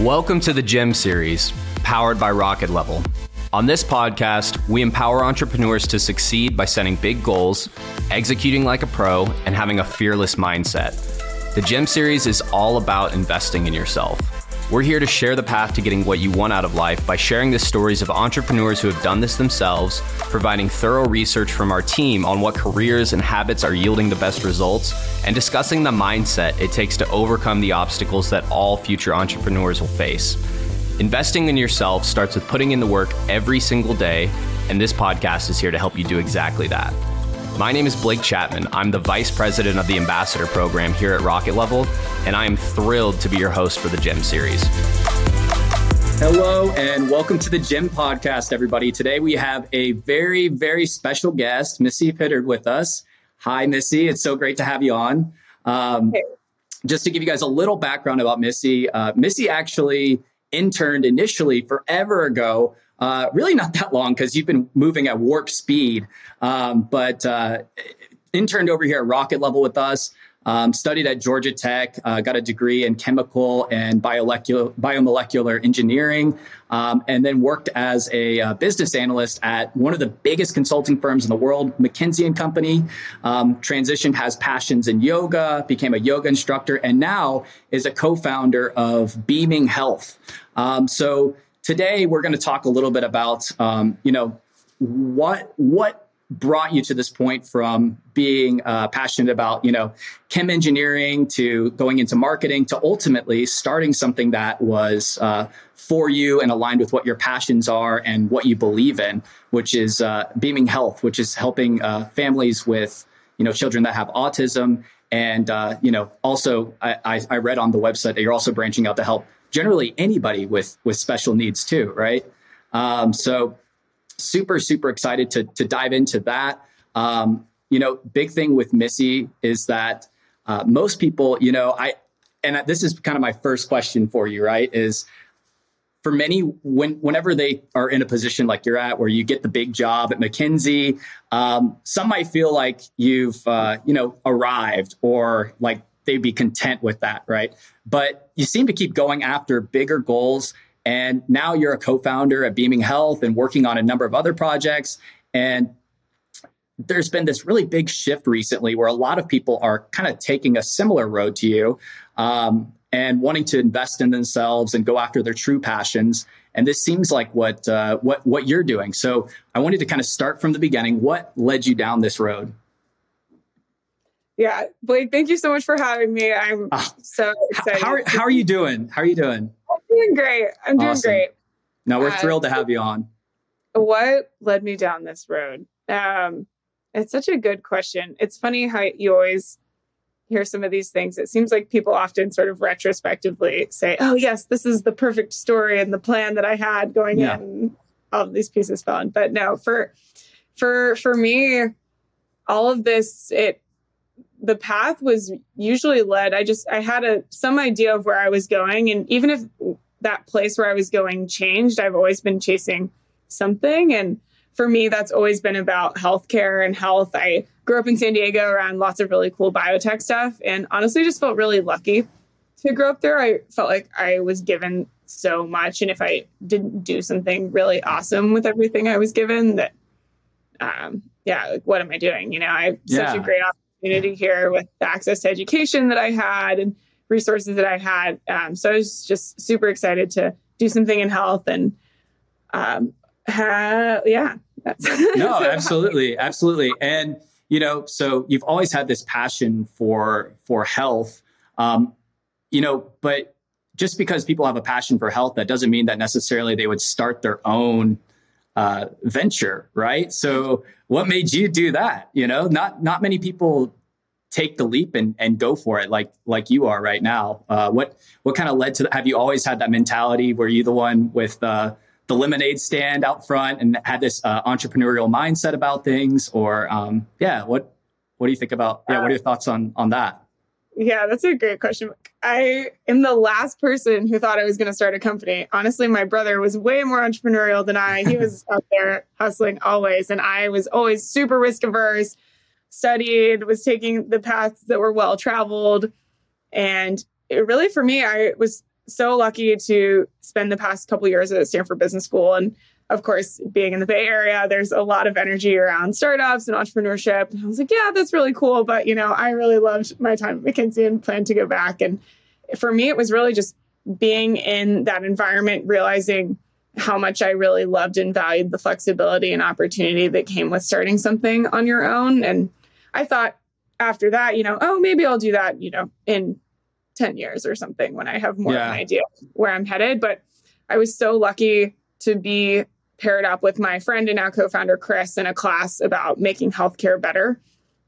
Welcome to the Gem Series, powered by Rocket Level. On this podcast, we empower entrepreneurs to succeed by setting big goals, executing like a pro, and having a fearless mindset. The Gem Series is all about investing in yourself. We're here to share the path to getting what you want out of life by sharing the stories of entrepreneurs who have done this themselves, providing thorough research from our team on what careers and habits are yielding the best results, and discussing the mindset it takes to overcome the obstacles that all future entrepreneurs will face. Investing in yourself starts with putting in the work every single day, and this podcast is here to help you do exactly that. My name is Blake Chapman. I'm the Vice President of the Ambassador Program here at Rocket Level, and I am thrilled to be your host for the GEM series. Hello, and welcome to the GEM podcast, everybody. Today we have a very, very special guest, Missy Pittard, with us. Hi, Missy. It's so great to have you on. Um, hey. Just to give you guys a little background about Missy, uh, Missy actually interned initially forever ago uh, really not that long because you've been moving at warp speed. Um, but uh, interned over here at Rocket Level with us. Um, studied at Georgia Tech, uh, got a degree in chemical and biomolecular, biomolecular engineering, um, and then worked as a uh, business analyst at one of the biggest consulting firms in the world, McKinsey and Company. Um, transitioned, has passions in yoga, became a yoga instructor, and now is a co-founder of Beaming Health. Um, so today we're going to talk a little bit about um, you know what what brought you to this point from being uh, passionate about you know chem engineering to going into marketing to ultimately starting something that was uh, for you and aligned with what your passions are and what you believe in which is uh, beaming health which is helping uh, families with you know children that have autism. And uh, you know also I, I read on the website that you're also branching out to help generally anybody with with special needs too, right? Um, so super super excited to to dive into that. Um, you know, big thing with Missy is that uh, most people, you know, I and this is kind of my first question for you, right? Is for many, when whenever they are in a position like you're at, where you get the big job at McKinsey, um, some might feel like you've uh, you know arrived or like they'd be content with that, right? But you seem to keep going after bigger goals. And now you're a co founder at Beaming Health and working on a number of other projects. And there's been this really big shift recently where a lot of people are kind of taking a similar road to you um, and wanting to invest in themselves and go after their true passions. And this seems like what uh, what what you're doing. So I wanted to kind of start from the beginning. What led you down this road? Yeah, Blake, thank you so much for having me. I'm uh, so excited. How are, how are you doing? How are you doing? I'm doing great. I'm doing awesome. great. No, we're uh, thrilled to have you on. What led me down this road? Um, it's such a good question. It's funny how you always hear some of these things. It seems like people often sort of retrospectively say, "Oh, yes, this is the perfect story and the plan that I had going yeah. in." All of these pieces fell in, but no, for for for me, all of this it the path was usually led. I just i had a some idea of where i was going and even if that place where i was going changed i've always been chasing something. And for me that's always been about healthcare and health. I grew up in san diego around lots of really cool biotech stuff and honestly just felt really lucky to grow up there. I felt like i was given so much and if i didn't do something really awesome with everything i was given that um yeah like what am i doing? You know i have yeah. such a great community here with the access to education that I had and resources that I had. Um, so I was just super excited to do something in health and um, yeah. no, absolutely, absolutely, and you know, so you've always had this passion for for health, um, you know, but just because people have a passion for health, that doesn't mean that necessarily they would start their own uh, venture, right? So, what made you do that? You know, not not many people take the leap and, and go for it like like you are right now. Uh, what what kind of led to? Have you always had that mentality? Were you the one with uh, the lemonade stand out front and had this uh, entrepreneurial mindset about things, or um, yeah, what what do you think about? Yeah, what are your thoughts on on that? Yeah, that's a great question. I am the last person who thought I was going to start a company. Honestly, my brother was way more entrepreneurial than I. He was out there hustling always, and I was always super risk averse, studied, was taking the paths that were well traveled. And it really, for me, I was so lucky to spend the past couple years at Stanford Business School. And of course, being in the Bay Area, there's a lot of energy around startups and entrepreneurship. And I was like, yeah, that's really cool. But, you know, I really loved my time at McKinsey and plan to go back. And for me, it was really just being in that environment, realizing how much I really loved and valued the flexibility and opportunity that came with starting something on your own. And I thought after that, you know, oh, maybe I'll do that, you know, in 10 years or something when I have more yeah. of an idea where I'm headed. But I was so lucky to be paired up with my friend and now co founder, Chris, in a class about making healthcare better.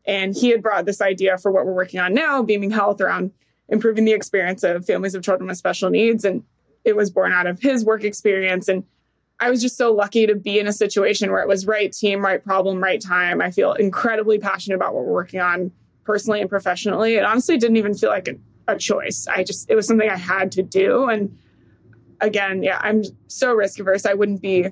And he had brought this idea for what we're working on now, Beaming Health, around improving the experience of families of children with special needs. And it was born out of his work experience. And I was just so lucky to be in a situation where it was right team, right problem, right time. I feel incredibly passionate about what we're working on personally and professionally. It honestly didn't even feel like a, a choice. I just, it was something I had to do. And again, yeah, I'm so risk averse. I wouldn't be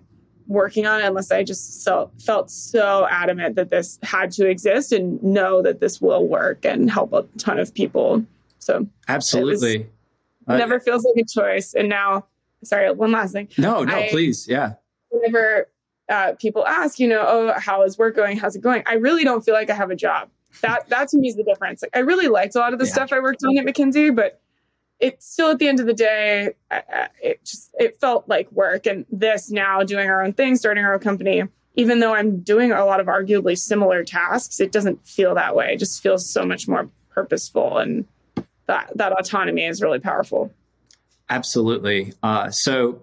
working on it unless I just so, felt so adamant that this had to exist and know that this will work and help a ton of people. So absolutely. Uh, never feels like a choice. And now, sorry, one last thing. No, no, I, please. Yeah. Whenever uh, people ask, you know, oh, how is work going? How's it going? I really don't feel like I have a job. That that to me is the difference. Like, I really liked a lot of the yeah. stuff I worked on at McKinsey, but it still at the end of the day, it just it felt like work. And this now doing our own thing, starting our own company, even though I'm doing a lot of arguably similar tasks, it doesn't feel that way. It just feels so much more purposeful, and that that autonomy is really powerful. Absolutely. Uh, so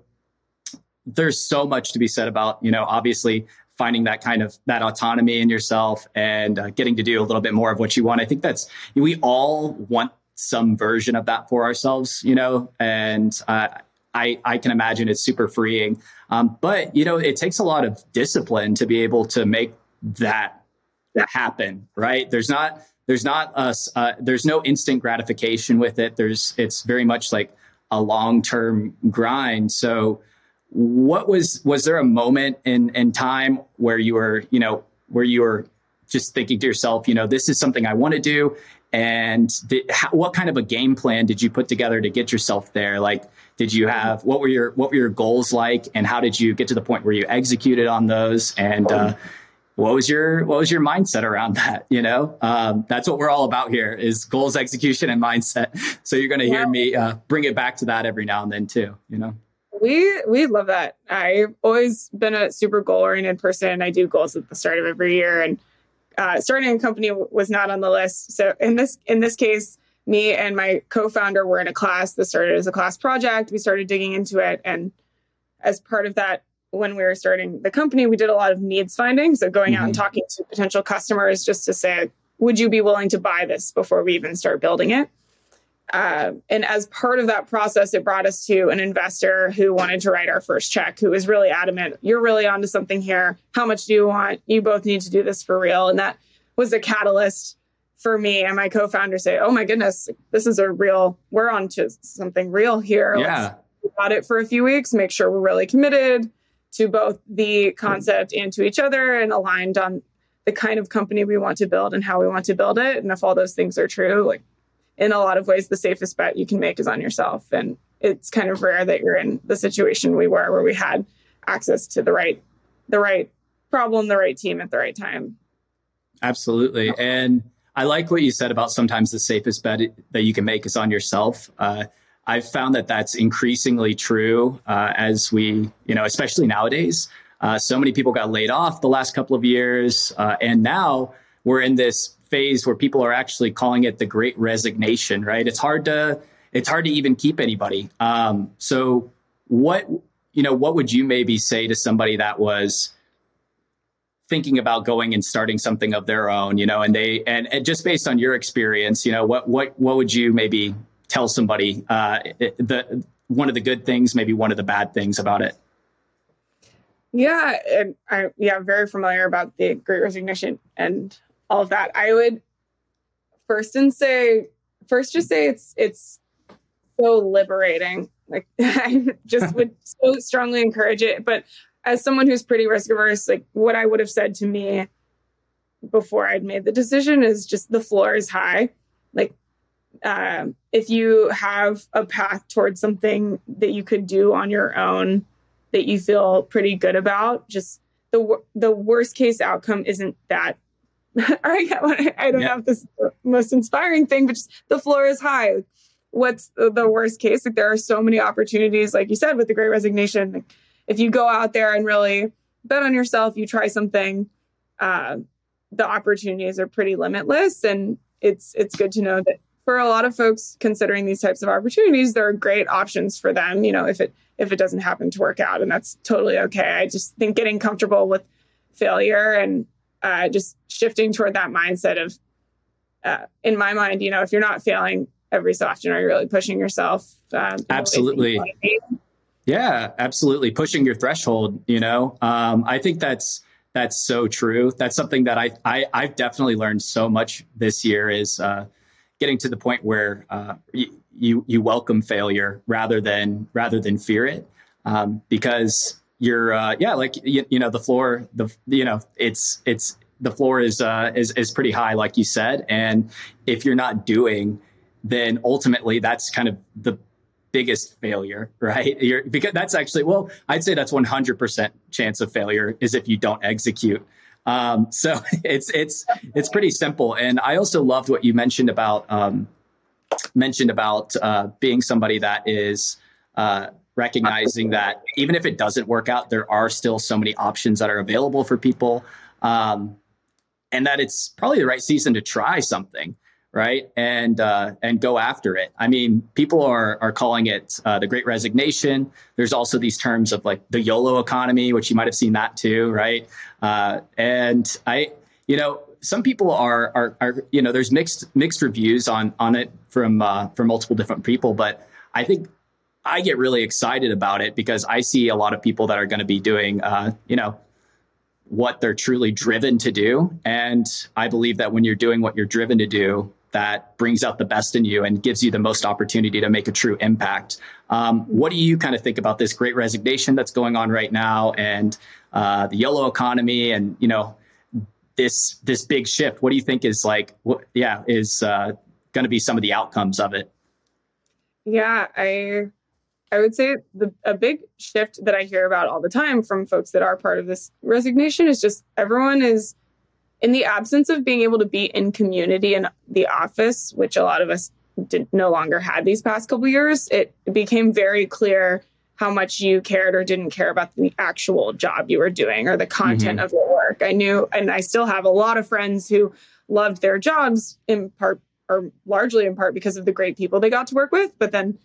there's so much to be said about you know obviously finding that kind of that autonomy in yourself and uh, getting to do a little bit more of what you want. I think that's we all want some version of that for ourselves, you know, and uh, I I can imagine it's super freeing. Um, but you know, it takes a lot of discipline to be able to make that happen, right? There's not there's not a uh, there's no instant gratification with it. There's it's very much like a long term grind. So what was was there a moment in in time where you were you know where you were just thinking to yourself you know this is something i want to do. And did, how, what kind of a game plan did you put together to get yourself there? Like did you have what were your what were your goals like? And how did you get to the point where you executed on those? And uh, what was your what was your mindset around that you know? Um, that's what we're all about here is goals execution and mindset. So you're going to hear me uh, bring it back to that every now and then too you know? We we love that. I've always been a super goal oriented person. I do goals at the start of every year, and uh, starting a company was not on the list. So in this in this case, me and my co-founder were in a class that started as a class project. We started digging into it, and as part of that, when we were starting the company, we did a lot of needs finding. So going mm-hmm. out and mm-hmm. talking to potential customers just to say, would you be willing to buy this before we even start building it? Uh, and as part of that process, it brought us to an investor who wanted to write our first check, who was really adamant, you're really onto something here. How much do you want? You both need to do this for real. And that was a catalyst for me and my co-founder say, oh my goodness, this is a real, we're on to something real here. Yeah. Let's it for a few weeks, make sure we're really committed to both the concept and to each other and aligned on the kind of company we want to build and how we want to build it. And if all those things are true, like in a lot of ways, the safest bet you can make is on yourself. And it's kind of rare that you're in the situation we were where we had access to the right, the right problem, the right team at the right time. Absolutely. And I like what you said about sometimes the safest bet that you can make is on yourself. Uh, I've found that that's increasingly true uh, as we, you know, especially nowadays. Uh, so many people got laid off the last couple of years. Uh, and now we're in this phase where people are actually calling it the great resignation, right? It's hard to it's hard to even keep anybody. Um, so what you know, what would you maybe say to somebody that was thinking about going and starting something of their own, you know, and they and, and just based on your experience, you know, what what what would you maybe tell somebody uh, the one of the good things, maybe one of the bad things about it? Yeah, and I yeah, I'm very familiar about the Great Resignation and all of that. I would first and say first just say it's it's so liberating. Like I just would so strongly encourage it. But as someone who's pretty risk averse, like what I would have said to me before I'd made the decision is just the floor is high. Like um, if you have a path towards something that you could do on your own that you feel pretty good about, just the the worst case outcome isn't that. I, I don't yeah. know if this is the most inspiring thing, but just the floor is high. What's the, worst case? Like there are so many opportunities, like you said, with the Great Resignation. If you go out there and really bet on yourself, you try something. Uh, the opportunities are pretty limitless, and it's it's good to know that for a lot of folks considering these types of opportunities, there are great options for them. You know, if it if it doesn't happen to work out, and that's totally okay. I just think getting comfortable with failure and uh, just shifting toward that mindset of, uh, in my mind, you know, if you're not failing every so often, are you really pushing yourself? Uh, absolutely. Yeah, absolutely. Pushing your threshold. You know, um, I think that's that's so true. That's something that I, I I've definitely learned so much this year is uh, getting to the point where uh, you you welcome failure rather than rather than fear it, um, because you're uh, yeah like you, you, know the floor the you know it's it's the floor is uh, is is pretty high like you said, and if you're not doing, then ultimately that's kind of the biggest failure, right? You're, because that's actually well, I'd say that's 100% chance of failure is if you don't execute. Um, so it's it's it's pretty simple. And I also loved what you mentioned about um, mentioned about uh, being somebody that is uh, recognizing that even if it doesn't work out, there are still so many options that are available for people, um, and that it's probably the right season to try something right? And uh, and go after it. I mean people are are calling it uh, the great resignation. There's also these terms of like the yolo economy which you might have seen that too right? Uh, and i you know some people are, are are you know there's mixed mixed reviews on on it from uh, from multiple different people but i think i get really excited about it because i see a lot of people that are going to be doing uh, you know what they're truly driven to do and i believe that when you're doing what you're driven to do that brings out the best in you and gives you the most opportunity to make a true impact. Um, what do you kind of think about this great resignation that's going on right now and uh, the yolo economy and you know this this big shift? What do you think is like? What, yeah, is uh, going to be some of the outcomes of it? Yeah, I I would say the a big shift that I hear about all the time from folks that are part of this resignation is just everyone is in the absence of being able to be in community in the office, which a lot of us did no longer had these past couple years, it became very clear how much you cared or didn't care about the actual job you were doing or the content mm-hmm. of your work. I knew, and I still have a lot of friends who loved their jobs in part or largely in part because of the great people they got to work with. But then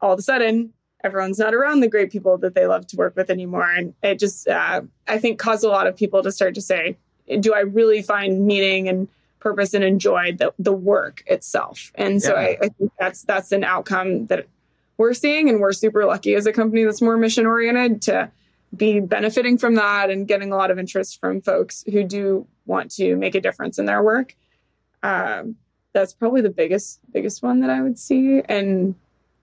all of a sudden, everyone's not around the great people that they love to work with anymore. And it just, uh, I think, caused a lot of people to start to say, do I really find meaning and purpose and enjoy the, the work itself? And so yeah. I, I think that's that's an outcome that we're seeing, and we're super lucky as a company that's more mission oriented to be benefiting from that and getting a lot of interest from folks who do want to make a difference in their work. Um, that's probably the biggest biggest one that I would see, and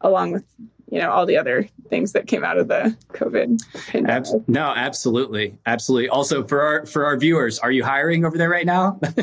along with you know all the other things that came out of the COVID. Abs- no, absolutely, absolutely. Also, for our for our viewers, are you hiring over there right now?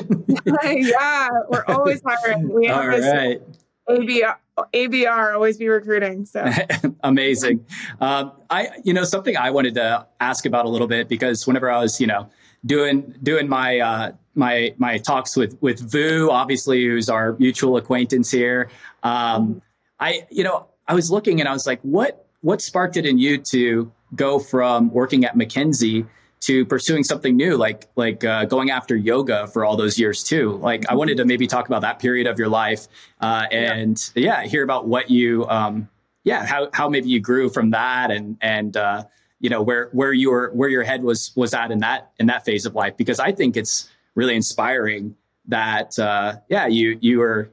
yeah, we're always hiring. We have all right. ABR, ABR always be recruiting. So amazing. Um, I you know something I wanted to ask about a little bit because whenever I was you know doing doing my uh, my my talks with with Vu, obviously who's our mutual acquaintance here. Um, I you know I was looking and I was like, what what sparked it in you to go from working at McKinsey to pursuing something new, like like uh, going after yoga for all those years too? Like, I wanted to maybe talk about that period of your life, uh, and yeah. yeah. hear about what you, um, yeah, how how maybe you grew from that, and and uh, you know where where your where your head was was at in that in that phase of life, because I think it's really inspiring that uh, yeah you you were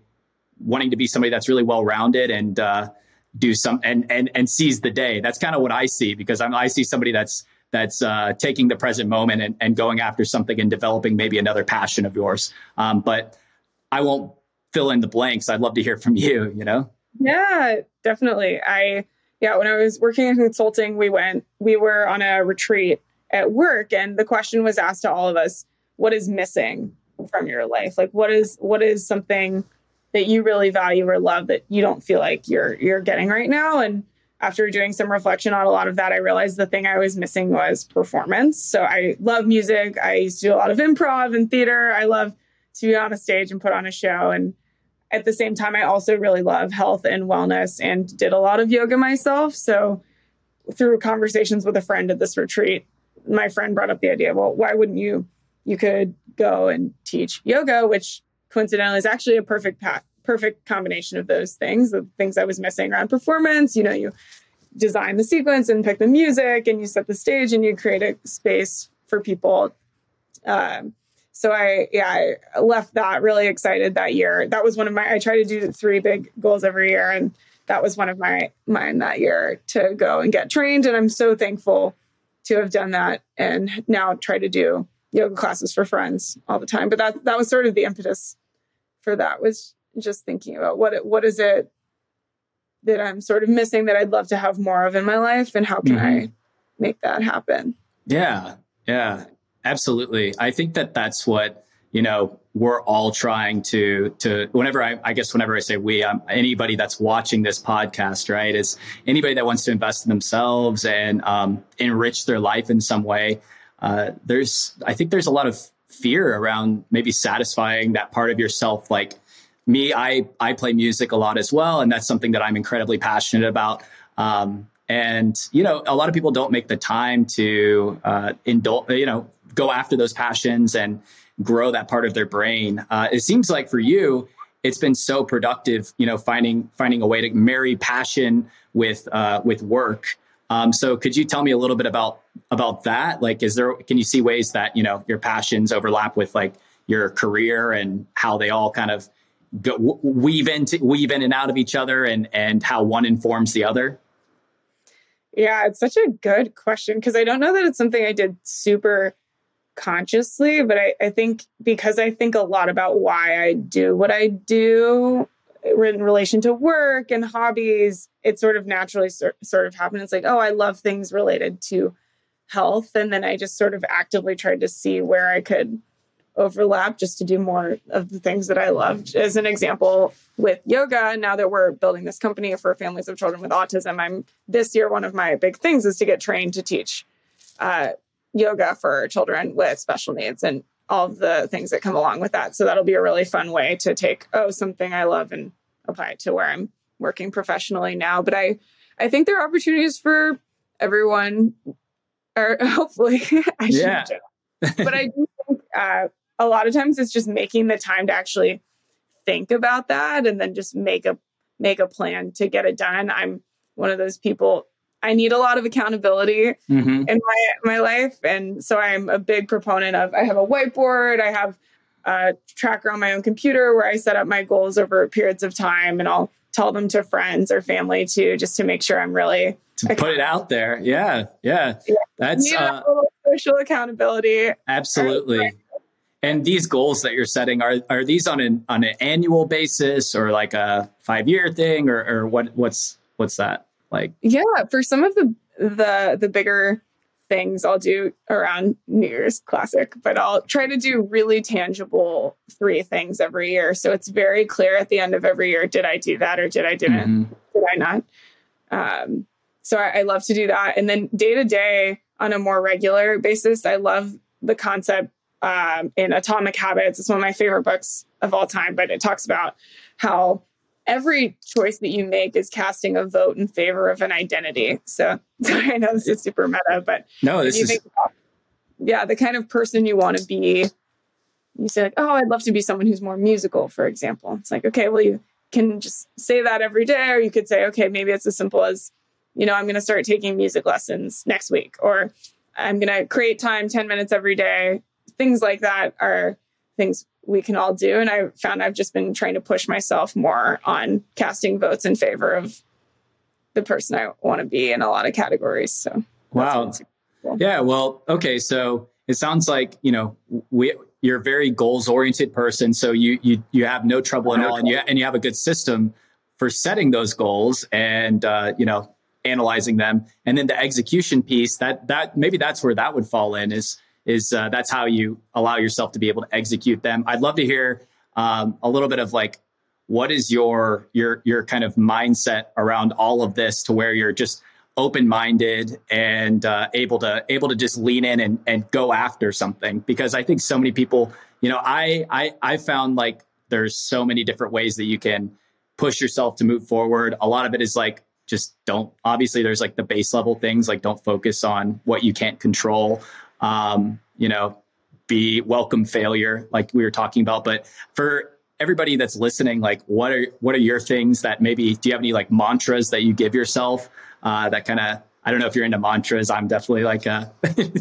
wanting to be somebody that's really well rounded and uh, do some and and and seize the day. That's kind of what I see because I'm I see somebody that's that's uh, taking the present moment and, and going after something and developing maybe another passion of yours. Um, but I won't fill in the blanks. I'd love to hear from you. You know? Yeah, definitely. I yeah, when I was working in consulting, we went we were on a retreat at work, and the question was asked to all of us: What is missing from your life? Like, what is what is something that you really value or love that you don't feel like you're you're getting right now. And after doing some reflection on a lot of that i realized the thing i was missing was performance. So i love music. I used to do a lot of improv and theater. I love to be on a stage and put on a show. And at the same time i also really love health and wellness and did a lot of yoga myself. So through conversations with a friend at this retreat my friend brought up the idea well why wouldn't you you could go and teach yoga which coincidentally is actually a perfect perfect combination of those things, the things I was missing around performance. You know, you design the sequence and pick the music and you set the stage and you create a space for people. Um, so I, yeah, I left that really excited that year. That was one of my, I try to do three big goals every year. And that was one of my mine that year to go and get trained. And I'm so thankful to have done that and now try to do yoga classes for friends all the time. But that that was sort of the impetus for that was just thinking about what it, what is it that I'm sort of missing that I'd love to have more of in my life and how can mm-hmm. I make that happen? Yeah. Yeah. Absolutely. I think that that's what, you know, we're all trying to to whenever I, I guess whenever I say we, I'm, anybody that's watching this podcast, right, is anybody that wants to invest in themselves and um, enrich their life in some way uh, there's I think there's a lot of fear around maybe satisfying that part of yourself. Like me, I I play music a lot as well, and that's something that I'm incredibly passionate about. Um, and you know, a lot of people don't make the time to uh, indulge, you know, go after those passions and grow that part of their brain. Uh, it seems like for you, it's been so productive. You know, finding finding a way to marry passion with uh, with work. Um, so could you tell me a little bit about about that? Like, is there can you see ways that you know your passions overlap with like your career and how they all kind of go, weave into weave in and out of each other, and and how one informs the other? Yeah, it's such a good question because I don't know that it's something I did super consciously, but I, I think because I think a lot about why I do what I do in relation to work and hobbies, it sort of naturally sort, sort of happened. It's like, oh, I love things related to health. And then I just sort of actively tried to see where I could overlap just to do more of the things that I loved. As an example, with yoga, now that we're building this company for families of children with autism, I'm this year, one of my big things is to get trained to teach uh, yoga for children with special needs. And all of the things that come along with that. So that'll be a really fun way to take, oh, something I love and apply it to where I'm working professionally now. But I, I think there are opportunities for everyone, or hopefully, I yeah. but I do think uh, a lot of times it's just making the time to actually think about that and then just make a make a plan to get it done. I'm one of those people I need a lot of accountability mm-hmm. in my my life, and so I'm a big proponent of. I have a whiteboard. I have a tracker on my own computer where I set up my goals over periods of time, and I'll tell them to friends or family too, just to make sure I'm really to put it out there. Yeah, yeah, yeah. that's uh, social accountability. Absolutely. And these goals that you're setting are are these on an on an annual basis or like a five year thing or or what what's what's that? Like Yeah, for some of the the the bigger things I'll do around New Year's classic, but I'll try to do really tangible three things every year. So it's very clear at the end of every year, did I do that or did I didn't? Mm-hmm. Did I not? Um, so I, I love to do that. And then day to day on a more regular basis, I love the concept um, in Atomic Habits. It's one of my favorite books of all time, but it talks about how every choice that you make is casting a vote in favor of an identity. So sorry, I know this is super meta, but no, this is about, yeah, the kind of person you want to be. You say like, oh, I'd love to be someone who's more musical, for example. It's like, okay, well, you can just say that every day, or you could say, okay, maybe it's as simple as, you know, I'm going to start taking music lessons next week, or I'm going to create time 10 minutes every day. Things like that are things we can all do. And I found I've just been trying to push myself more on casting votes in favor of the person I want to be in a lot of categories. So, wow. Cool. Yeah. Well, okay. So it sounds like, you know, we, you're a very goals oriented person. So you, you, you have no trouble at all. And you, and you have a good system for setting those goals and, uh, you know, analyzing them. And then the execution piece that, that maybe that's where that would fall in is, is uh, that's how you allow yourself to be able to execute them. I'd love to hear um, a little bit of like what is your your your kind of mindset around all of this to where you're just open minded and uh, able to able to just lean in and, and go after something because I think so many people, you know, I I I found like there's so many different ways that you can push yourself to move forward. A lot of it is like just don't obviously there's like the base level things like don't focus on what you can't control. Um, you know, be welcome failure like we were talking about, but for everybody that's listening, like what are what are your things that maybe do you have any like mantras that you give yourself uh, that kind of I don't know if you're into mantras. I'm definitely like a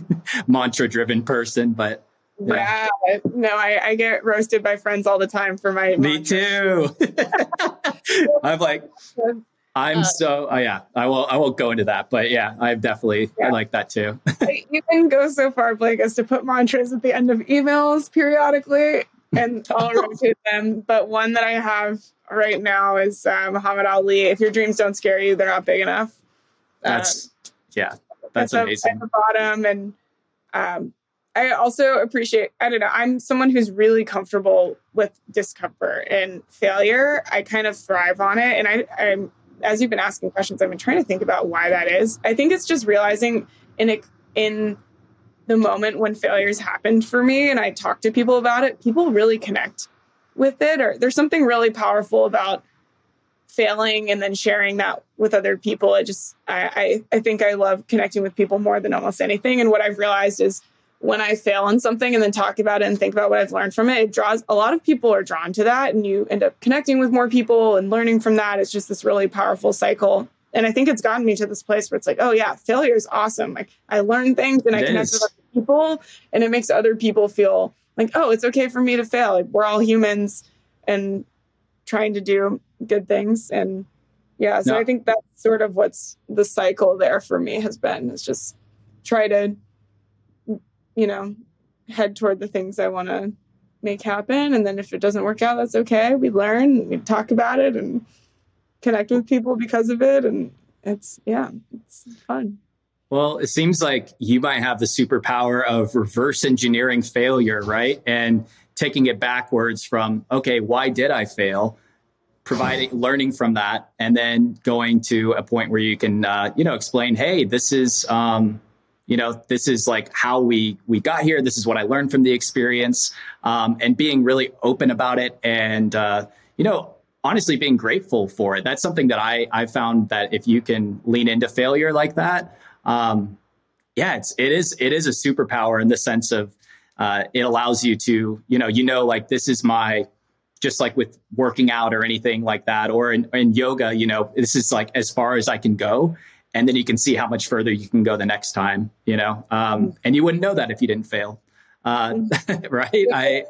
mantra driven person, but yeah. yeah. No, I, I, get roasted by friends all the time for my. Me too. I'm like, I'm uh, so. Oh yeah, I will. I won't go into that, but yeah, I've definitely. Yeah. I like that too. I even go so far, Blake, as to put mantras at the end of emails periodically, and I'll rotate them. But one that I have right now is uh, Muhammad Ali. If your dreams don't scare you, they're not big enough. That's um, yeah, that's, amazing. At the bottom, and um, I also appreciate. I don't know. I'm someone who's really comfortable with discomfort and failure. I kind of thrive on it, and I, I'm as you've been asking questions, I've been trying to think about why that is. I think it's just realizing in a, in the moment when failures happened for me and I talk to people about it, people really connect with it or there's something really powerful about failing and then sharing that with other people. I just I, I, I think I love connecting with people more than almost anything. And what I've realized is when I fail on something and then talk about it and think about what I've learned from it, it draws a lot of people are drawn to that and you end up connecting with more people and learning from that. It's just this really powerful cycle. And I think it's gotten me to this place where it's like, oh yeah, failure is awesome. Like I learn things and it I connect is. with other people and it makes other people feel like, oh, it's okay for me to fail. Like we're all humans and trying to do good things. And yeah, so no. I think that's sort of what's the cycle there for me has been is just try to, you know, head toward the things I want to make happen. And then if it doesn't work out, that's okay. We learn, we talk about it and connect with people because of it. And it's, yeah, it's fun. Well, it seems like you might have the superpower of reverse engineering failure, right? And taking it backwards from, okay, why did I fail? Providing, learning from that, and then going to a point where you can, uh, you know, explain, hey, this is, um, you know, this is like how we we got here. This is what I learned from the experience, um, and being really open about it, and uh, you know, honestly, being grateful for it. That's something that I I found that if you can lean into failure like that, um, yeah, it's it is it is a superpower in the sense of uh, it allows you to you know you know like this is my just like with working out or anything like that or in, in yoga you know this is like as far as I can go and then you can see how much further you can go the next time you know? Um, and you wouldn't know that if you didn't fail. Uh, right? I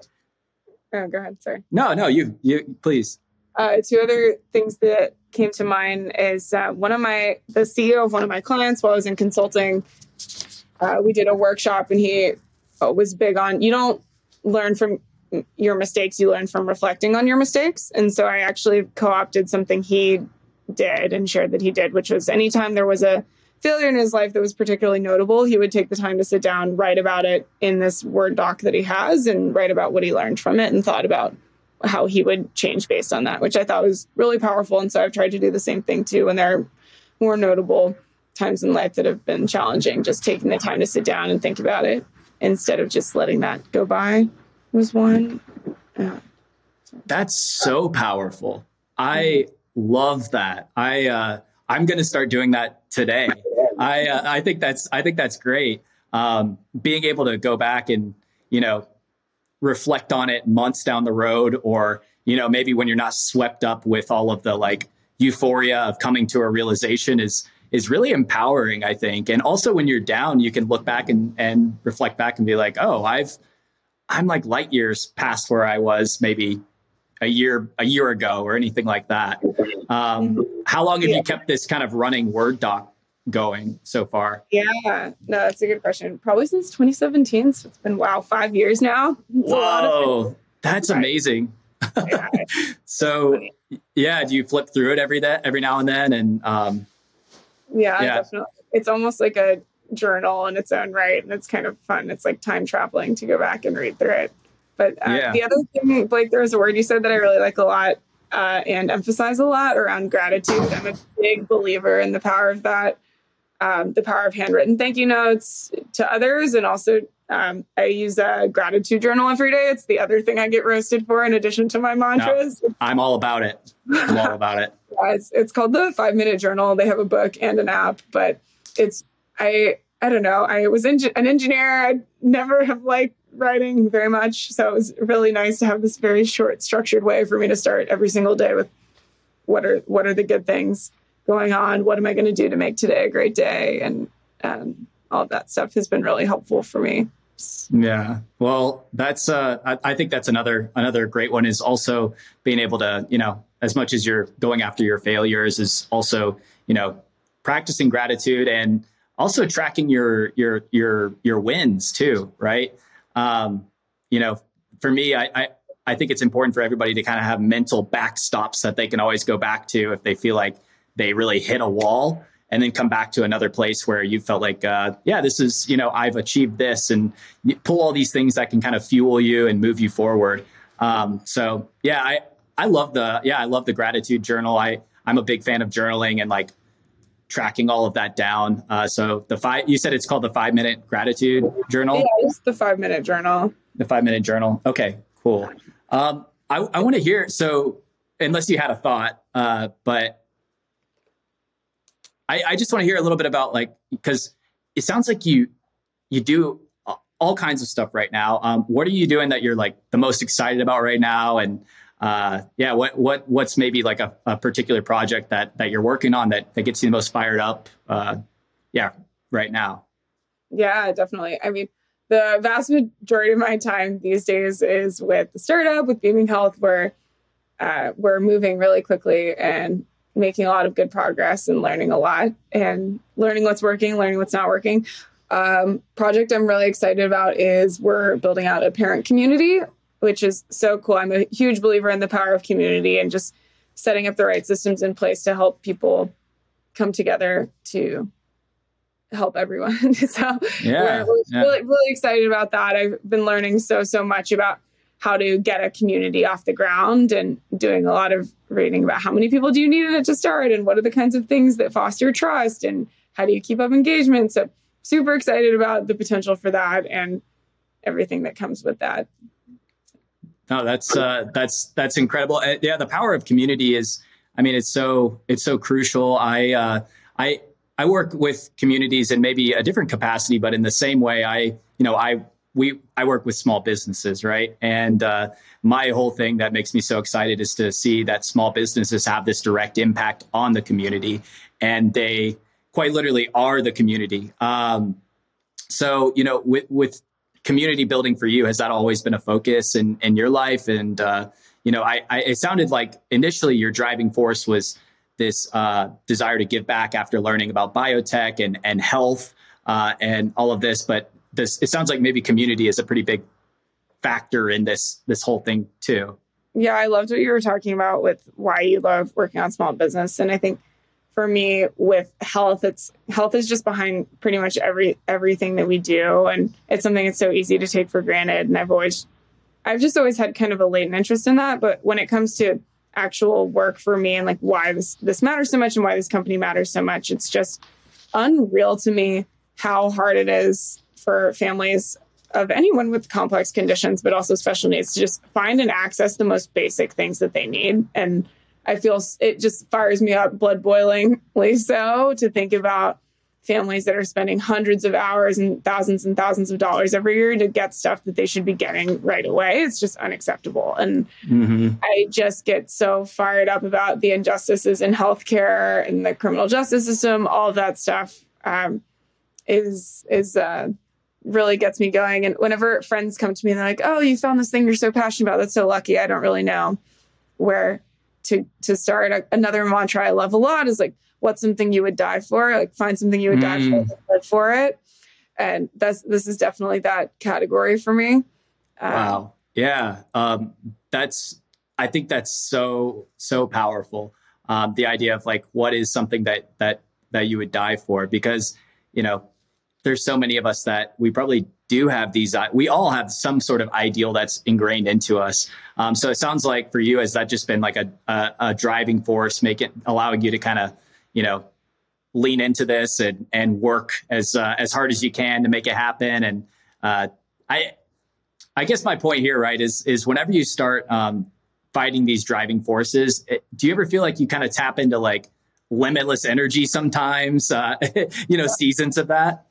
oh go ahead. Sorry. No no you you please. Uh, two other things that came to mind is uh, one of my the CEO of one of my clients while I was in consulting. Uh, we did a workshop and he uh, was big on you don't learn from your mistakes, you learn from reflecting on your mistakes. And so I actually co opted something he did and shared that he did, which was anytime there was a failure in his life that was particularly notable, he would take the time to sit down, write about it in this Word doc that he has, and write about what he learned from it and thought about how he would change based on that, which I thought was really powerful. And so I've tried to do the same thing too. when there are more notable times in life that have been challenging, just taking the time to sit down and think about it instead of just letting that go by was one. Yeah. That's so powerful. I love that. I uh, I'm going to start doing that today. I uh, I think that's I think that's great. Um, being able to go back and you know reflect on it months down the road or you know maybe when you're not swept up with all of the like euphoria of coming to a realization is is really empowering i think and also when you're down you can look back and and reflect back and be like oh i've i'm like light years past where i was maybe a year a year ago or anything like that um, how long have you kept this kind of running word doc going so far? Yeah, no, that's a good question. Probably since 2017. So it's been wow, five years now. It's Whoa, that's amazing. Yeah, so yeah, do you flip through it every day, every now and then? And um, yeah, yeah, definitely. It's almost like a journal in its own right, and it's kind of fun. It's like time traveling to go back and read through it. But uh, yeah. the other thing, Blake, there was a word you said that I really like a lot uh, and emphasize a lot around gratitude. I'm a big believer in the power of that, um, the power of handwritten thank you notes to others, and also um, I use a gratitude journal every day. It's the other thing I get roasted for in addition to my mantras. No, I'm all about it. I'm all about it. yeah, it's, it's called the Five Minute Journal. They have a book and an app, but it's I I don't know. I was an engineer. I'd never have liked writing very much, so it was really nice to have this very short, structured way for me to start every single day with what are what are the good things going on? What am I going to do to make today a great day? And um, all that stuff has been really helpful for me. Yeah. Well, that's uh I, I, think that's another another great one is also being able to, you know, as much as you're going after your failures is also, you know, practicing gratitude and also tracking your your your your wins too, right? Um, you know, for me, I, I I think it's important for everybody to kind of have mental backstops that they can always go back to if they feel like they really hit a wall and then come back to another place where you felt like, uh, yeah, this is, you know, I've achieved this and pull all these things that can kind of fuel you and move you forward. Um, so yeah, I, I love the, yeah, I love the gratitude journal. I, I'm a big fan of journaling and like tracking all of that down. Uh, so the five, you said it's called the five minute gratitude journal. Yeah, the five minute journal. The five minute journal. Okay, cool. Um, I, I want to hear, so unless you had a thought, uh, but I, I just want to hear a little bit about like because it sounds like you you do all kinds of stuff right now. Um, what are you doing that you're like the most excited about right now? And uh, yeah, what what what's maybe like a, a, particular project that that you're working on that that gets you the most fired up? Uh, yeah, right now. Yeah, definitely. I mean, the vast majority of my time these days is with the startup with Beaming Health, where uh, we're moving really quickly and making a lot of good progress and learning a lot and learning what's working, learning what's not working. Um, project I'm really excited about is we're building out a parent community, which is so cool. I'm a huge believer in the power of community and just setting up the right systems in place to help people come together to help everyone. so yeah, we're, we're yeah. really, really excited about that. I've been learning so, so much about how to get a community off the ground and doing a lot of reading about how many people do you need in it to start and what are the kinds of things that foster trust and how do you keep up engagement. So super excited about the potential for that and everything that comes with that. No, that's uh, that's that's incredible. Uh, yeah, the power of community is. I mean, it's so it's so crucial. I uh, I I work with communities in maybe a different capacity, but in the same way, I you know I we I work with small businesses, right? And uh, my whole thing that makes me so excited is to see that small businesses have this direct impact on the community, and they quite literally are the community. Um, so you know, with with community building for you, has that always been a focus in in your life? And uh, you know, I, I it sounded like initially your driving force was this uh, desire to give back after learning about biotech and and health uh, and all of this, but this it sounds like maybe community is a pretty big factor in this this whole thing too. Yeah, I loved what you were talking about with why you love working on small business. And I think for me with health, it's health is just behind pretty much every everything that we do. And it's something that's so easy to take for granted. And I've always I've just always had kind of a latent interest in that. But when it comes to actual work for me and like why this this matters so much and why this company matters so much, it's just unreal to me how hard it is for families of anyone with complex conditions, but also special needs to just find and access the most basic things that they need. And I feel it just fires me up blood boilingly so to think about families that are spending hundreds of hours and thousands and thousands of dollars every year to get stuff that they should be getting right away. It's just unacceptable. And mm-hmm. I just get so fired up about the injustices in healthcare and the criminal justice system, all of that stuff um, is, is, uh, really gets me going. And whenever friends come to me and they're like, "Oh, you found this thing you're so passionate about. That's so lucky." I don't really know where to to start. A, another mantra I love a lot is like, "What's something you would die for?" Like, find something you would mm. die for, for it. And that's this is definitely that category for me. Um, wow. Yeah. Um, that's. I think that's so so powerful. Um, the idea of like, what is something that that that you would die for? Because you know there's so many of us that we probably do have these, uh, we all have some sort of ideal that's ingrained into us. Um, so it sounds like for you, has that just been like a, a, a driving force, making allowing you to kind of, you know, lean into this and, and work as, uh, as hard as you can to make it happen. And, uh, I, I guess my point here, right, is, is whenever you start, um, fighting these driving forces, it, do you ever feel like you kind of tap into like limitless energy sometimes, uh, you know, seasons of that?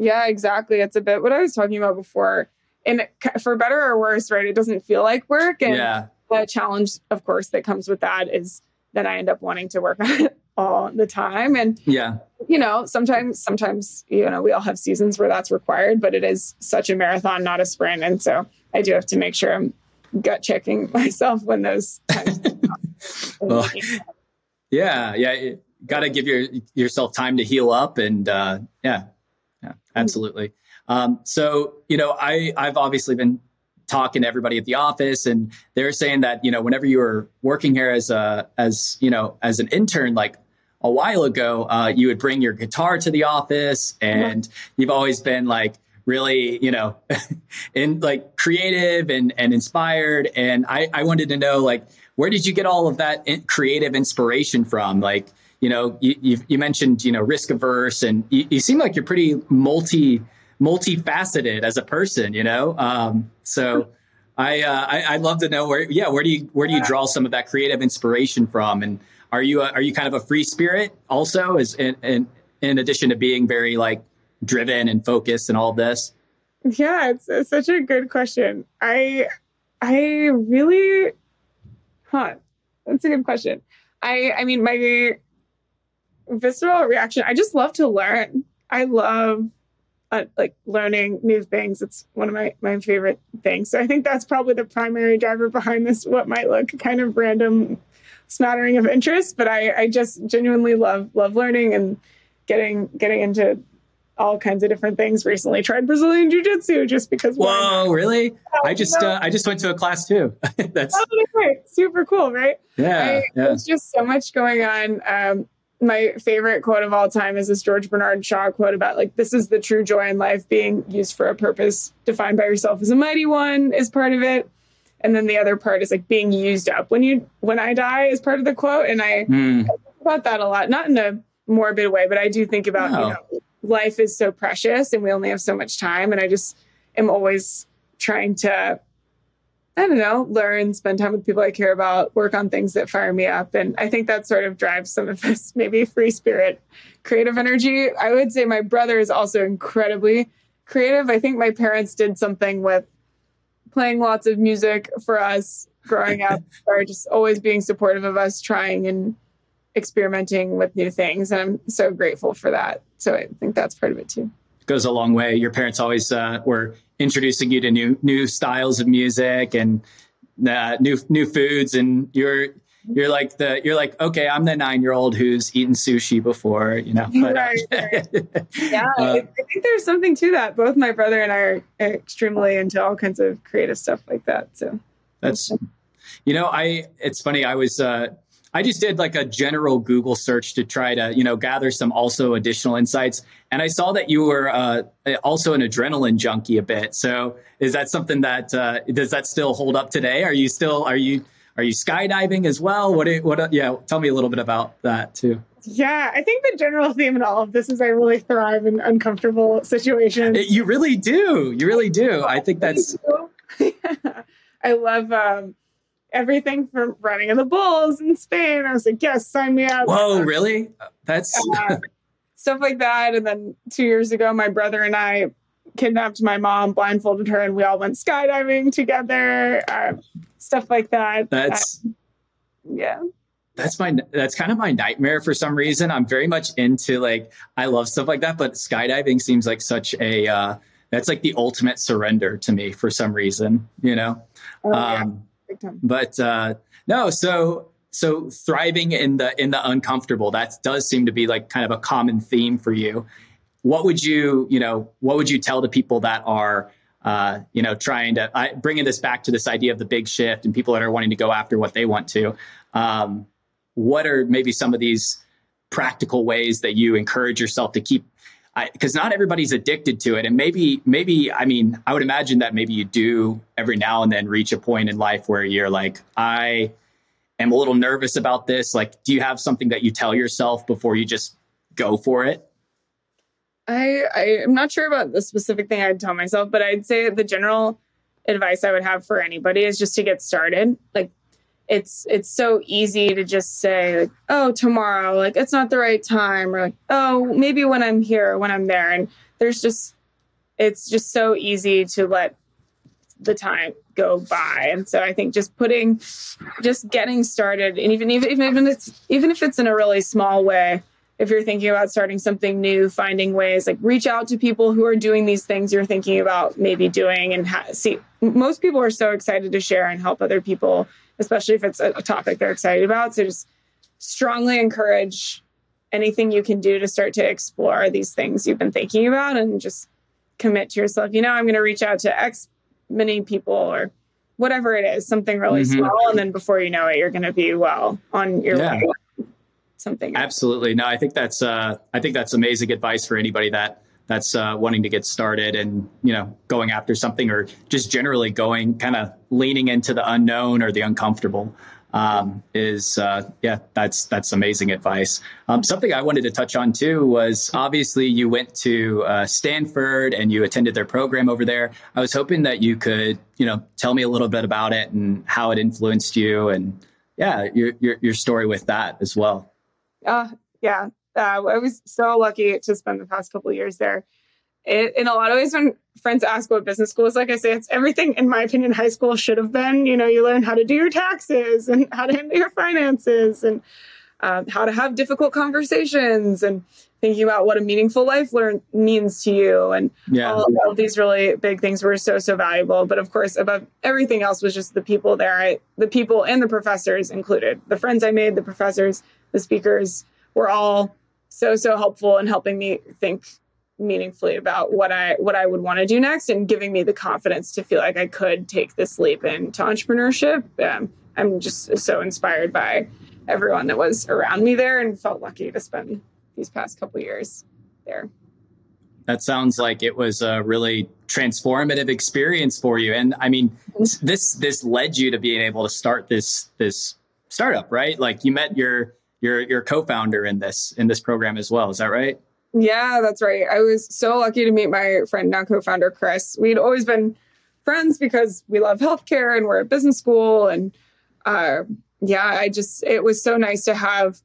Yeah, exactly. It's a bit what I was talking about before. And for better or worse, right? It doesn't feel like work. And yeah. the challenge, of course, that comes with that is that I end up wanting to work on it all the time. And yeah, you know, sometimes, sometimes, you know, we all have seasons where that's required, but it is such a marathon, not a sprint. And so I do have to make sure I'm gut checking myself when those times. well, yeah, yeah. Got to give your yourself time to heal up, and uh, yeah, yeah, absolutely. Um, so, you know, I, I've obviously been talking to everybody at the office and they're saying that, you know, whenever you were working here as a, as, you know, as an intern, like a while ago, uh, you would bring your guitar to the office and you've always been like, really, you know, in like creative and, and inspired. And I, I wanted to know, like, where did you get all of that creative inspiration from? Like, you know, you, you, mentioned, you know, risk averse and you, you, seem like you're pretty multi, multifaceted as a person, you know? Um, so I, uh, I, would love to know where, yeah, where do you, where do you draw some of that creative inspiration from? And are you, a, are you kind of a free spirit also as in, in, in addition to being very like driven and focused and all this? Yeah, it's, it's such a good question. I, I really, huh, that's a good question. I, I mean, my visceral reaction. I just love to learn. I love uh, like learning new things. It's one of my my favorite things. So I think that's probably the primary driver behind this. What might look kind of random smattering of interest, but I I just genuinely love love learning and getting getting into all kinds of different things. Recently tried Brazilian Jiu Jitsu just because. Whoa, really? I just uh, I just went to a class too. That's oh, super cool, right? Yeah, I, yeah. There's just so much going on. Um, my favorite quote of all time is this George Bernard Shaw quote about like this is the true joy in life being used for a purpose defined by yourself as a mighty one is part of it and then the other part is like being used up when you when i die is part of the quote and i, mm. I think about that a lot not in a morbid way but i do think about no. you know life is so precious and we only have so much time and i just am always trying to I don't know, learn, spend time with people I care about, work on things that fire me up. And I think that sort of drives some of this maybe free spirit, creative energy. I would say my brother is also incredibly creative. I think my parents did something with playing lots of music for us growing up, or just always being supportive of us trying and experimenting with new things. And I'm so grateful for that. So I think that's part of it too goes a long way. Your parents always uh, were introducing you to new new styles of music and uh, new new foods, and you're you're like the you're like okay, I'm the nine year old who's eaten sushi before, you know. But, right, right. yeah, uh, I think there's something to that. Both my brother and I are extremely into all kinds of creative stuff like that. So that's you know, I it's funny. I was uh, I just did like a general Google search to try to, you know, gather some also additional insights. And I saw that you were uh, also an adrenaline junkie a bit. So is that something that uh, does that still hold up today? Are you still are you are you skydiving as well? What what? Yeah, tell me a little bit about that too. Yeah, I think the general theme in all of this is I really thrive in uncomfortable situations. You really do. You really do. I think that's. I love um, everything from running in the bulls in Spain. I was like, yes, sign me up. Whoa, really? That's uh, stuff like that. And then two years ago, my brother and I kidnapped my mom, blindfolded her, and we all went skydiving together. Uh, stuff like that. That's uh, yeah. That's my that's kind of my nightmare for some reason. I'm very much into like I love stuff like that, but skydiving seems like such a uh, that's like the ultimate surrender to me for some reason, you know. Oh, yeah. um, but uh, no, so so thriving in the in the uncomfortable that does seem to be like kind of a common theme for you. What would you you know what would you tell the people that are uh, you know trying to I, bringing this back to this idea of the big shift and people that are wanting to go after what they want to? Um, what are maybe some of these practical ways that you encourage yourself to keep because not everybody's addicted to it. And maybe maybe i mean i would imagine that maybe you do every now and then reach a point in life where you're like i am a little nervous about this. Like do you have something that you tell yourself before you just go for it? I i am not sure about the specific thing i'd tell myself but i'd say the general advice i would have for anybody is just to get started. Like it's it's so easy to just say like oh tomorrow like it's not the right time or like oh maybe when i'm here when i'm there and there's just it's just so easy to let the time go by. And so i think just putting just getting started and even even even if it's even if it's in a really small way if you're thinking about starting something new finding ways like reach out to people who are doing these things you're thinking about maybe doing and ha- see most people are so excited to share and help other people especially if it's a, a topic they're excited about. So just strongly encourage anything you can do to start to explore these things you've been thinking about and just commit to yourself. You know, I'm going to reach out to X many people or whatever it is, something really mm-hmm. small. And then before you know it, you're going to be well on your yeah. way. Something. Absolutely. No, I think that's, uh, I think that's amazing advice for anybody that, that's uh, wanting to get started and you know going after something or just generally going kind of leaning into the unknown or the uncomfortable um, is uh, yeah that's that's amazing advice. Um, something i wanted to touch on too was obviously you went to uh, stanford and you attended their program over there. I was hoping that you could you know tell me a little bit about it and how it influenced you and yeah your your, your story with that as well. Uh, yeah uh, I was so lucky to spend the past couple years there. It, in a lot of ways, when friends ask what business school is like, I say it's everything, in my opinion, high school should have been. You know, you learn how to do your taxes and how to handle your finances and um, how to have difficult conversations and thinking about what a meaningful life learn means to you and yeah. all, all, of these really big things were so so valuable but of course above everything else was just the people there I, the people and the professors included the friends i made the professors the speakers were all so so helpful in helping me think meaningfully about what I what I would want to do next and giving me the confidence to feel like I could take this leap into entrepreneurship. Um, I'm just so inspired by everyone that was around me there and felt lucky to spend these past couple years there. That sounds like it was a really transformative experience for you. And I mean, mm-hmm. this this led you to being able to start this this startup, right? Like you met your you're you're co-founder in this in this program as well. Is that right? Yeah, that's right. I was so lucky to meet my friend now co-founder Chris. We'd always been friends because we love healthcare and we're at business school and uh, yeah, I just it was so nice to have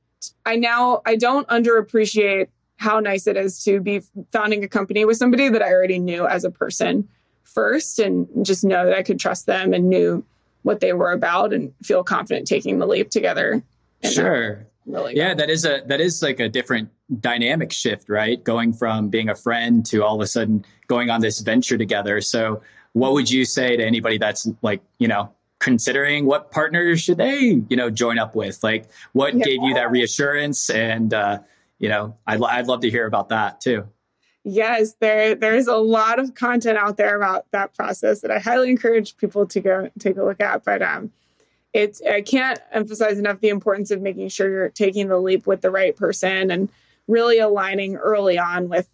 I now I don't underappreciate how nice it is to be founding a company with somebody that I already knew as a person first and just know that I could trust them and knew what they were about and feel confident taking the leap together. Sure really yeah that is a that is like a different dynamic shift right? Going from being a friend to all of a sudden going on this venture together. So what would you say to anybody that's like you know considering what partner should they you know join up with? Like what yeah. gave you that reassurance? And uh you know I'd, I'd love to hear about that too. Yes there there's a lot of content out there about that process that i highly encourage people to go take a look at. But um it's I can't emphasize enough the importance of making sure you're taking the leap with the right person and really aligning early on with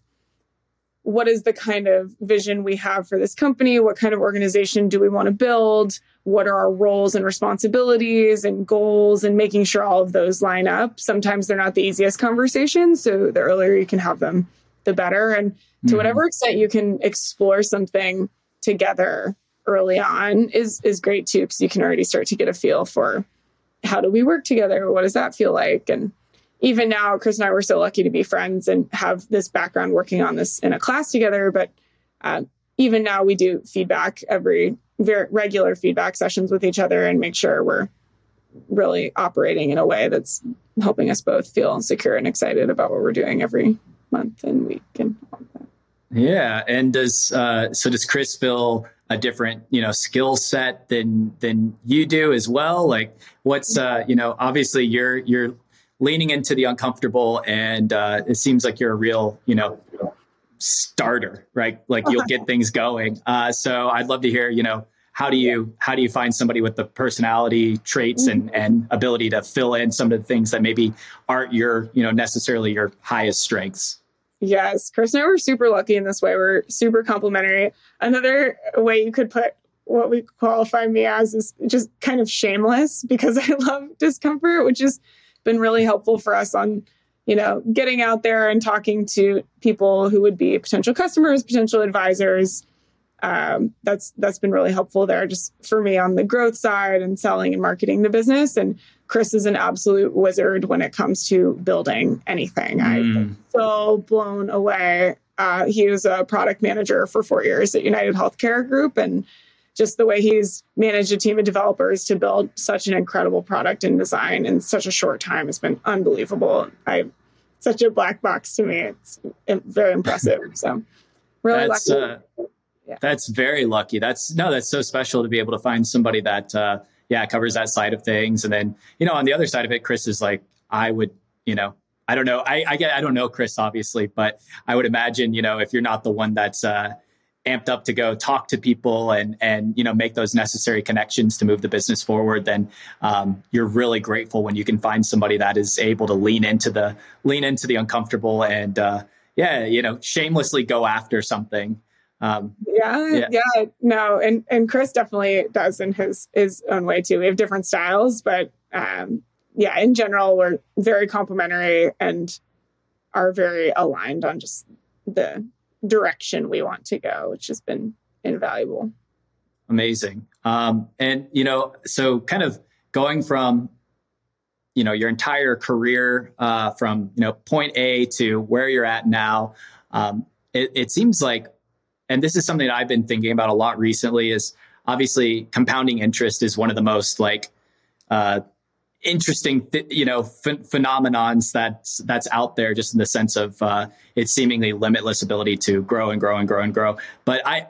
what is the kind of vision we have for this company what kind of organization do we want to build what are our roles and responsibilities and goals and making sure all of those line up sometimes they're not the easiest conversations so the earlier you can have them the better and to mm-hmm. whatever extent you can explore something together early on is is great too because you can already start to get a feel for how do we work together what does that feel like and even now chris and i were so lucky to be friends and have this background working on this in a class together but uh, even now we do feedback every very regular feedback sessions with each other and make sure we're really operating in a way that's helping us both feel secure and excited about what we're doing every month and week and all that. Yeah, and does uh, so? Does Chris feel a different you know skill set than than you do as well? Like what's uh you know obviously you're you're leaning into the uncomfortable and uh it seems like you're a real you know starter right? Like you'll get things going. Uh so i'd love to hear you know how do you how do you find somebody with the personality traits and mm-hmm. and ability to fill in some of the things that maybe aren't your you know necessarily your highest strengths Yes, Chris and I were super lucky in this way. We're super complimentary. Another way you could put what we qualify me as is just kind of shameless because I love discomfort, which has been really helpful for us on, you know, getting out there and talking to people who would be potential customers, potential advisors. Um, that's that's been really helpful there, just for me on the growth side and selling and marketing the business. And Chris is an absolute wizard when it comes to building anything. Mm. I'm so blown away. Uh, he was a product manager for four years at United Healthcare Group, and just the way he's managed a team of developers to build such an incredible product and design in such a short time has been unbelievable. I such a black box to me. It's very impressive. So really that's, lucky. Uh, yeah. That's very lucky. That's no, that's so special to be able to find somebody that uh, yeah covers that side of things. And then you know on the other side of it, Chris is like I would you know I don't know I I get I don't know Chris obviously, but I would imagine you know if you're not the one that's uh, amped up to go talk to people and and you know make those necessary connections to move the business forward then um, you're really grateful when you can find somebody that is able to lean into the lean into the uncomfortable and uh, yeah you know shamelessly go after something um, yeah, yeah, yeah, no, and and Chris definitely does in his his own way too. We have different styles, but um, yeah, in general, we're very complementary and are very aligned on just the direction we want to go, which has been invaluable. Amazing. Um, and, you know, so kind of going from, you know, your entire career uh, from, you know, point A to where you're at now, um, it, it seems like, and this is something that I've been thinking about a lot recently is obviously compounding interest is one of the most like, uh, interesting, you know, ph- phenomenons that's that's out there, just in the sense of uh, its seemingly limitless ability to grow and grow and grow and grow. But I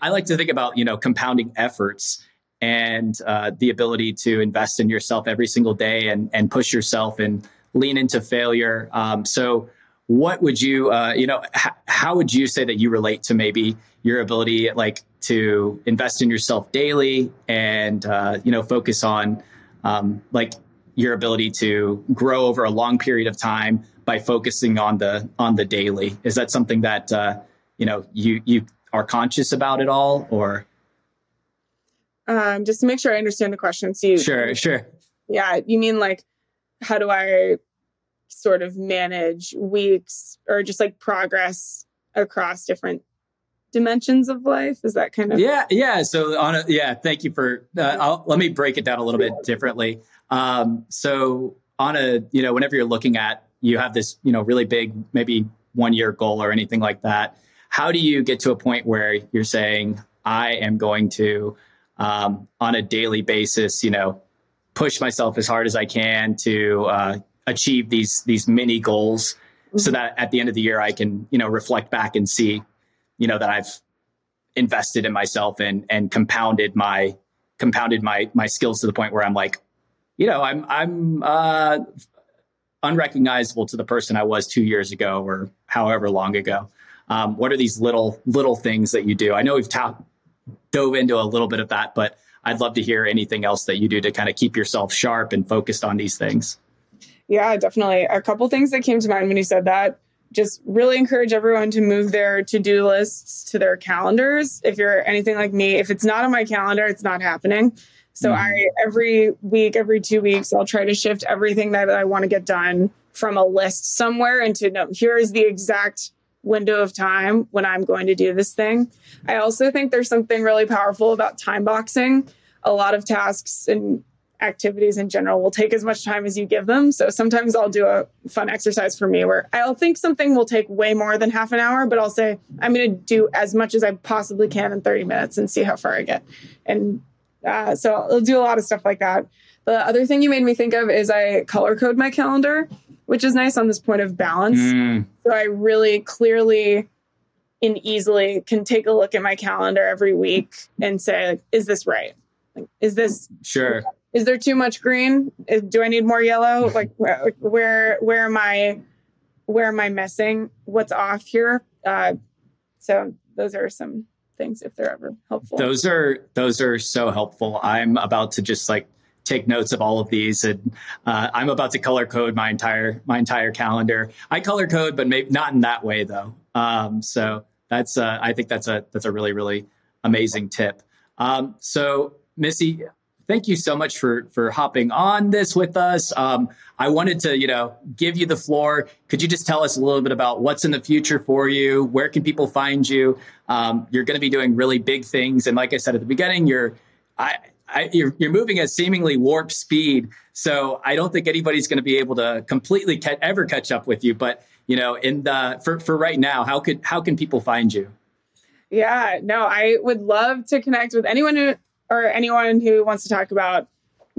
I like to think about you know compounding efforts and uh, the ability to invest in yourself every single day and and push yourself and lean into failure. Um, so, what would you uh, you know h- how would you say that you relate to maybe your ability like to invest in yourself daily and uh, you know focus on um, like your ability to grow over a long period of time by focusing on the on the daily. Is that something that uh, you know you you are conscious about at all, or? Um, just to make sure I understand the question. So you, sure, sure. Yeah, you mean like how do I sort of manage weeks or just like progress across different dimensions of life? Is that kind of yeah yeah. So on a, yeah thank you for uh, let me break it down a little bit differently. Um, so on a, you know, whenever you're looking at, you have this, you know, really big, maybe one year goal or anything like that. How do you get to a point where you're saying, I am going to, um, on a daily basis, you know, push myself as hard as I can to uh, achieve these these mini goals, mm-hmm. so that at the end of the year I can, you know, reflect back and see, you know, that I've invested in myself and and compounded my compounded my my skills to the point where I'm like, you know, I'm I'm uh, unrecognizable to the person I was two years ago or however long ago. Um, what are these little little things that you do? I know we've ta- dove into a little bit of that, but I'd love to hear anything else that you do to kind of keep yourself sharp and focused on these things. Yeah, definitely. A couple things that came to mind when you said that. Just really encourage everyone to move their to do lists to their calendars. If you're anything like me, if it's not on my calendar, it's not happening. So mm-hmm. I every week, every two weeks, I'll try to shift everything that I want to get done from a list somewhere into no, here's the exact window of time when I'm going to do this thing. I also think there's something really powerful about time boxing. A lot of tasks and activities in general will take as much time as you give them. So sometimes I'll do a fun exercise for me where I'll think something will take way more than half an hour, but I'll say I'm going to do as much as I possibly can in 30 minutes and see how far I get. And uh, so I'll do a lot of stuff like that. The other thing you made me think of is I color code my calendar, which is nice on this point of balance. Mm. So I really clearly and easily can take a look at my calendar every week and say, like, is this right? Like, is this sure? Is there too much green? Do I need more yellow? like where where am I where am I missing? What's off here? Uh, so those are some things if they're ever helpful. Those are those are so helpful. I'm about to just like take notes of all of these. And uh, I'm about to color code my entire my entire calendar. I color code, but maybe not in that way though. Um, so that's uh, I think that's a that's a really really amazing tip. Um, so Missy, thank you so much for for hopping on this with us. Um, I wanted to, you know, give you the floor. Could you just tell us a little bit about what's in the future for you? Where can people find you? Um, you're going to be doing really big things, and like I said at the beginning, you're, I, I, you're, you're moving at seemingly warp speed. So I don't think anybody's going to be able to completely ca- ever catch up with you. But you know, in the for for right now, how could how can people find you? Yeah, no, I would love to connect with anyone who, or anyone who wants to talk about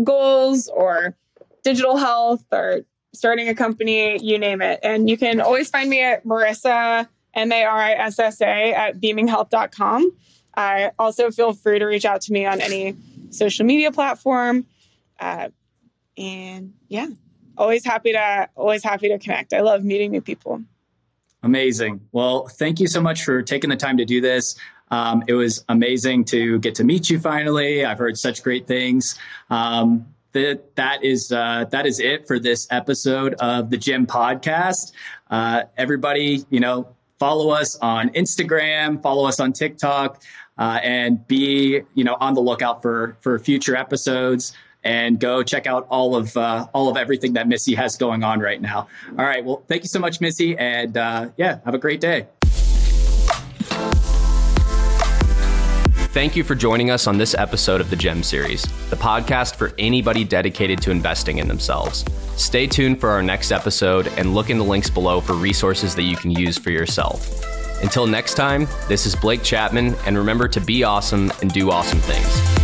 goals or digital health or starting a company, you name it. And you can always find me at Marissa, M A R I S S A, at beaminghealth.com. I also feel free to reach out to me on any social media platform. Uh, and yeah, always happy to always happy to connect. I love meeting new people. Amazing. Well, thank you so much for taking the time to do this. Um, it was amazing to get to meet you finally. I've heard such great things. Um, that that is uh, that is it for this episode of the GEM Podcast. Uh, everybody, you know, follow us on Instagram, follow us on TikTok, uh, and be you know on the lookout for for future episodes. And go check out all of uh, all of everything that Missy has going on right now. All right, well, thank you so much, Missy, and uh, yeah, have a great day. Thank you for joining us on this episode of the GEM series, the podcast for anybody dedicated to investing in themselves. Stay tuned for our next episode and look in the links below for resources that you can use for yourself. Until next time, this is Blake Chapman, and remember to be awesome and do awesome things.